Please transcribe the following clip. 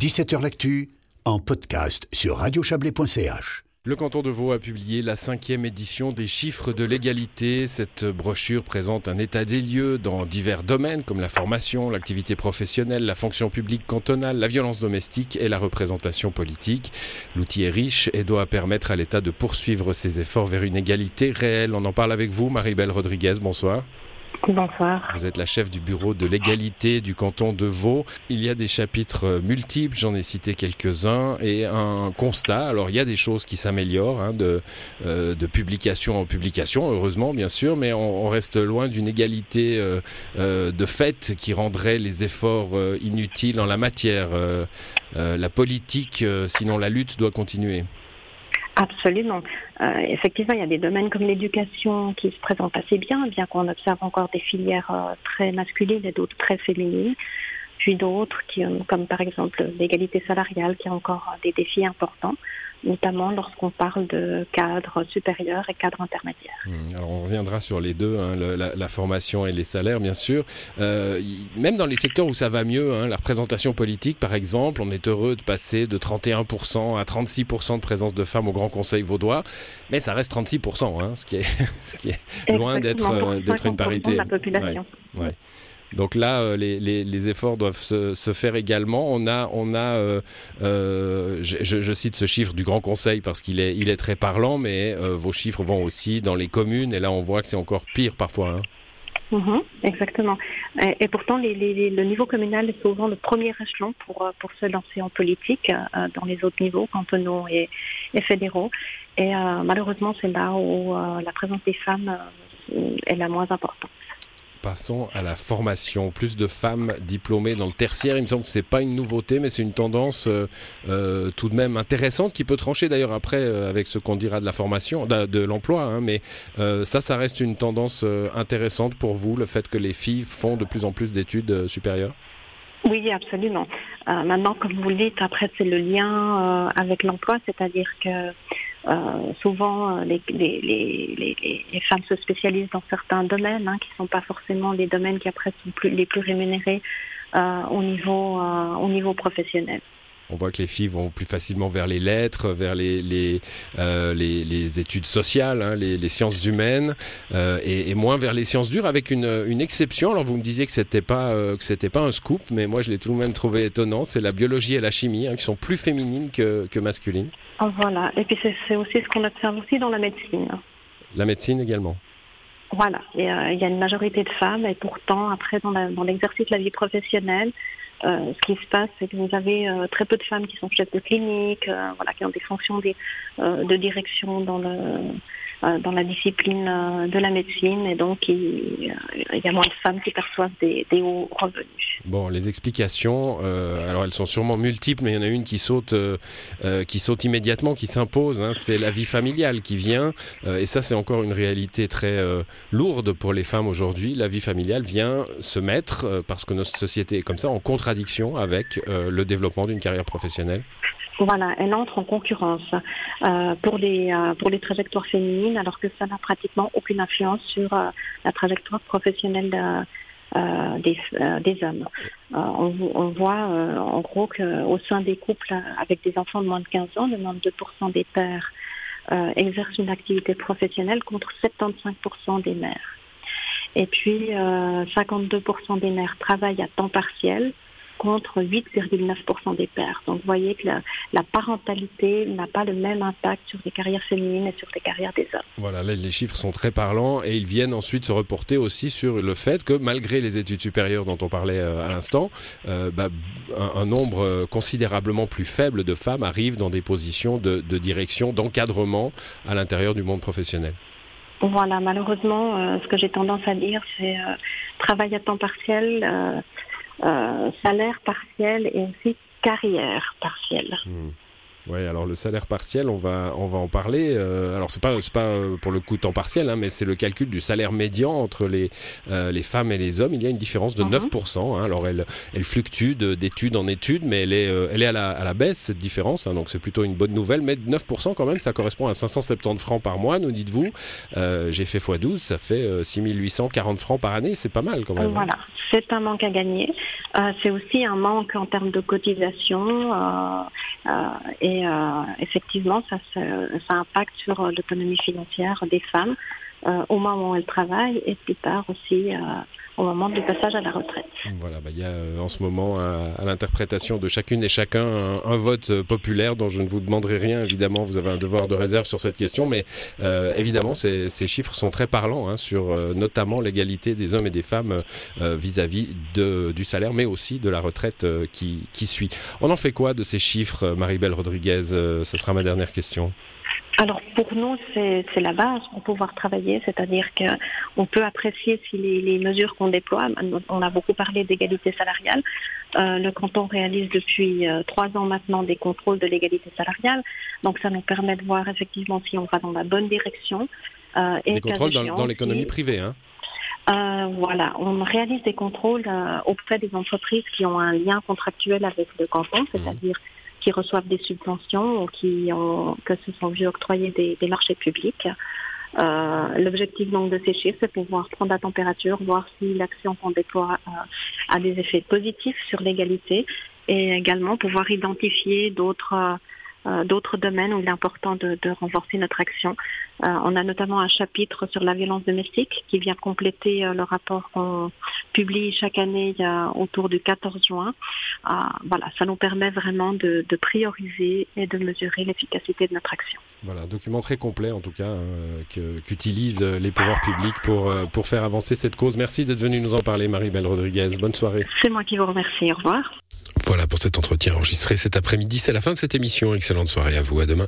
17h L'actu, en podcast sur radiochablais.ch. Le canton de Vaud a publié la cinquième édition des chiffres de l'égalité. Cette brochure présente un état des lieux dans divers domaines comme la formation, l'activité professionnelle, la fonction publique cantonale, la violence domestique et la représentation politique. L'outil est riche et doit permettre à l'État de poursuivre ses efforts vers une égalité réelle. On en parle avec vous, Marie-Belle Rodriguez. Bonsoir. Bonsoir. Vous êtes la chef du bureau de l'égalité du canton de Vaud. Il y a des chapitres multiples, j'en ai cité quelques-uns, et un constat. Alors il y a des choses qui s'améliorent, hein, de, euh, de, publication en publication, heureusement bien sûr, mais on, reste loin d'une égalité euh, euh, de fait qui rendrait les efforts euh, inutiles en la matière. Euh, la politique, sinon la lutte, doit continuer. Absolument. Euh, effectivement, il y a des domaines comme l'éducation qui se présentent assez bien, bien qu'on observe encore des filières euh, très masculines et d'autres très féminines, puis d'autres comme par exemple l'égalité salariale, qui a encore des défis importants notamment lorsqu'on parle de cadres supérieurs et cadres intermédiaires. Mmh, alors on reviendra sur les deux, hein, le, la, la, formation et les salaires, bien sûr. Euh, même dans les secteurs où ça va mieux, hein, la représentation politique, par exemple, on est heureux de passer de 31% à 36% de présence de femmes au Grand Conseil vaudois, mais ça reste 36%, hein, ce qui est, ce qui est loin d'être euh, une parité. De la population. Ouais, ouais. Donc là, euh, les, les, efforts doivent se, faire également. On a, on a euh, euh, je, je, cite ce chiffre du Grand Conseil parce qu'il est, il est très parlant, mais vos chiffres vont aussi dans les communes, et là on voit que c'est encore pire parfois. Hein. Mmh, exactement. Et, pourtant, les, les, le niveau communal est souvent le premier échelon pour, se lancer en politique dans les autres niveaux, cantonaux et, fédéraux. Et malheureusement, c'est là où la présence des femmes est la moins importante. Passons à la formation. Plus de femmes diplômées dans le tertiaire. Il me semble que c'est pas une nouveauté, mais c'est une tendance euh, euh, tout de même intéressante qui peut trancher d'ailleurs après euh, avec ce qu'on dira de la formation, de, l'emploi. Hein, mais euh, ça, ça reste une tendance euh, intéressante pour vous, le fait que les filles font de plus en plus d'études supérieures? Oui, absolument. Euh, maintenant, comme vous le dites, après c'est le lien avec l'emploi, c'est-à-dire que euh, souvent, les, femmes se spécialisent dans certains domaines hein, qui ne sont pas forcément les domaines qui après sont les plus rémunérés euh, euh, au niveau professionnel. On voit que les filles vont plus facilement vers les lettres, vers les, les, euh, les, les études sociales, hein, les, les, sciences humaines, euh, et, et, moins vers les sciences dures, avec une, une exception. Alors vous me disiez que c'était pas euh, que c'était pas un scoop, mais moi je l'ai tout de même trouvé étonnant. C'est la biologie et la chimie, hein, qui sont plus féminines que, que masculines. Voilà. Et puis c'est aussi ce qu'on observe aussi dans la médecine. La médecine également. Voilà. Euh, il y a une majorité de femmes, et pourtant après dans l'exercice de la vie professionnelle. Euh, ce qui se passe, c'est que vous avez euh, très peu de femmes qui sont chefs de clinique, euh, voilà, qui ont des fonctions de direction dans, le, dans la discipline de la médecine, et donc il, il, y a moins de femmes qui perçoivent des, des hauts revenus. Bon, les explications, alors elles sont sûrement multiples, mais il y en a une qui saute, qui saute immédiatement, qui s'impose. Hein, c'est la vie familiale qui vient, et ça c'est encore une réalité très lourde pour les femmes aujourd'hui. La vie familiale vient se mettre, parce que notre société est comme ça, en contradiction avec euh, le développement d'une carrière professionnelle voilà, elle entre en concurrence euh, pour, les, euh, pour les trajectoires féminines, alors que ça n'a pratiquement aucune influence sur euh, la trajectoire professionnelle de, des, des, hommes. On, on, voit en gros qu'au sein des couples avec des enfants de moins de 15 ans, le 92% des pères exercent une activité professionnelle contre 75% des mères. Et puis, 52% des mères travaillent à temps partiel, contre 8,9% des pères. Donc vous voyez que la, la parentalité n'a pas le même impact sur les carrières féminines et sur les carrières des hommes. Voilà, là, les chiffres sont très parlants et ils viennent ensuite se reporter aussi sur le fait que malgré les études supérieures dont on parlait euh, à l'instant, euh, bah, un, un, nombre considérablement plus faible de femmes arrivent dans des positions de, de direction, d'encadrement à l'intérieur du monde professionnel. Voilà, malheureusement, euh, ce que j'ai tendance à dire, c'est euh, travail à temps partiel, euh, salaire partiel et aussi carrière partielle. Mmh. Oui, alors le salaire partiel, on va, on va en parler. Euh, alors c'est pas, pas euh, pour le coup temps partiel, hein, mais c'est le calcul du salaire médian entre les, euh, les femmes et les hommes. Il y a une différence de 9%. Mhm. Hein. alors elle, elle fluctue d'études en études, mais elle est, elle est à, la, à la baisse cette différence. Hein. donc c'est plutôt une bonne nouvelle. Mais 9% quand même, ça correspond à 570 francs par mois, nous dites-vous. J'ai fait x12, ça fait 6840 francs par année. C'est pas mal quand même. Voilà, c'est un manque à gagner. c'est aussi un manque en termes de cotisation et euh, effectivement, ça, ça, impacte sur euh, l'autonomie financière des femmes. euh, au moment où elles travaillent et plus tard aussi au moment du passage à la retraite. Voilà, bah, il y a en ce moment à, l'interprétation de chacune et chacun un, vote populaire dont je ne vous demanderai rien, évidemment, vous avez un devoir de réserve sur cette question, mais évidemment ces, chiffres sont très parlants hein, sur notamment l'égalité des hommes et des femmes vis-à-vis du salaire, mais aussi de la retraite qui, qui, suit. On en fait quoi de ces chiffres, Marie-Belle Rodriguez Ce sera ma dernière question. Alors pour nous, c'est la base. Pour pouvoir travailler, c'est-à-dire qu'on peut apprécier si les, mesures qu'on déploie, on a beaucoup parlé d'égalité salariale, euh, le canton réalise depuis euh, trois ans maintenant des contrôles de l'égalité salariale, donc ça nous permet de voir effectivement si on va dans la bonne direction. Euh, et des contrôles dans, l'économie privée, hein. Voilà, on réalise des contrôles auprès des entreprises qui ont un lien contractuel avec le canton, c'est-à-dire qui reçoivent des subventions ou qui ont, que se sont vus octroyer des, marchés publics. Euh, l'objectif donc de ces chiffres, c'est pouvoir prendre la température, voir si l'action qu'on déploie euh, a des effets positifs sur l'égalité et également pouvoir identifier d'autres euh, d'autres domaines où il est important de, renforcer notre action. Euh, on a notamment un chapitre sur la violence domestique qui vient compléter euh, le rapport qu'on publie chaque année autour du 14 juin. voilà, ça nous permet vraiment de, prioriser et de mesurer l'efficacité de notre action. Voilà, un document très complet en tout cas qu'utilisent les pouvoirs publics pour, pour faire avancer cette cause. Merci d'être venue nous en parler, Marie-Belle Rodriguez. Bonne soirée. C'est moi qui vous remercie. Au revoir. Voilà pour cet entretien enregistré cet après-midi. C'est la fin de cette émission. Excellente soirée à vous. À demain.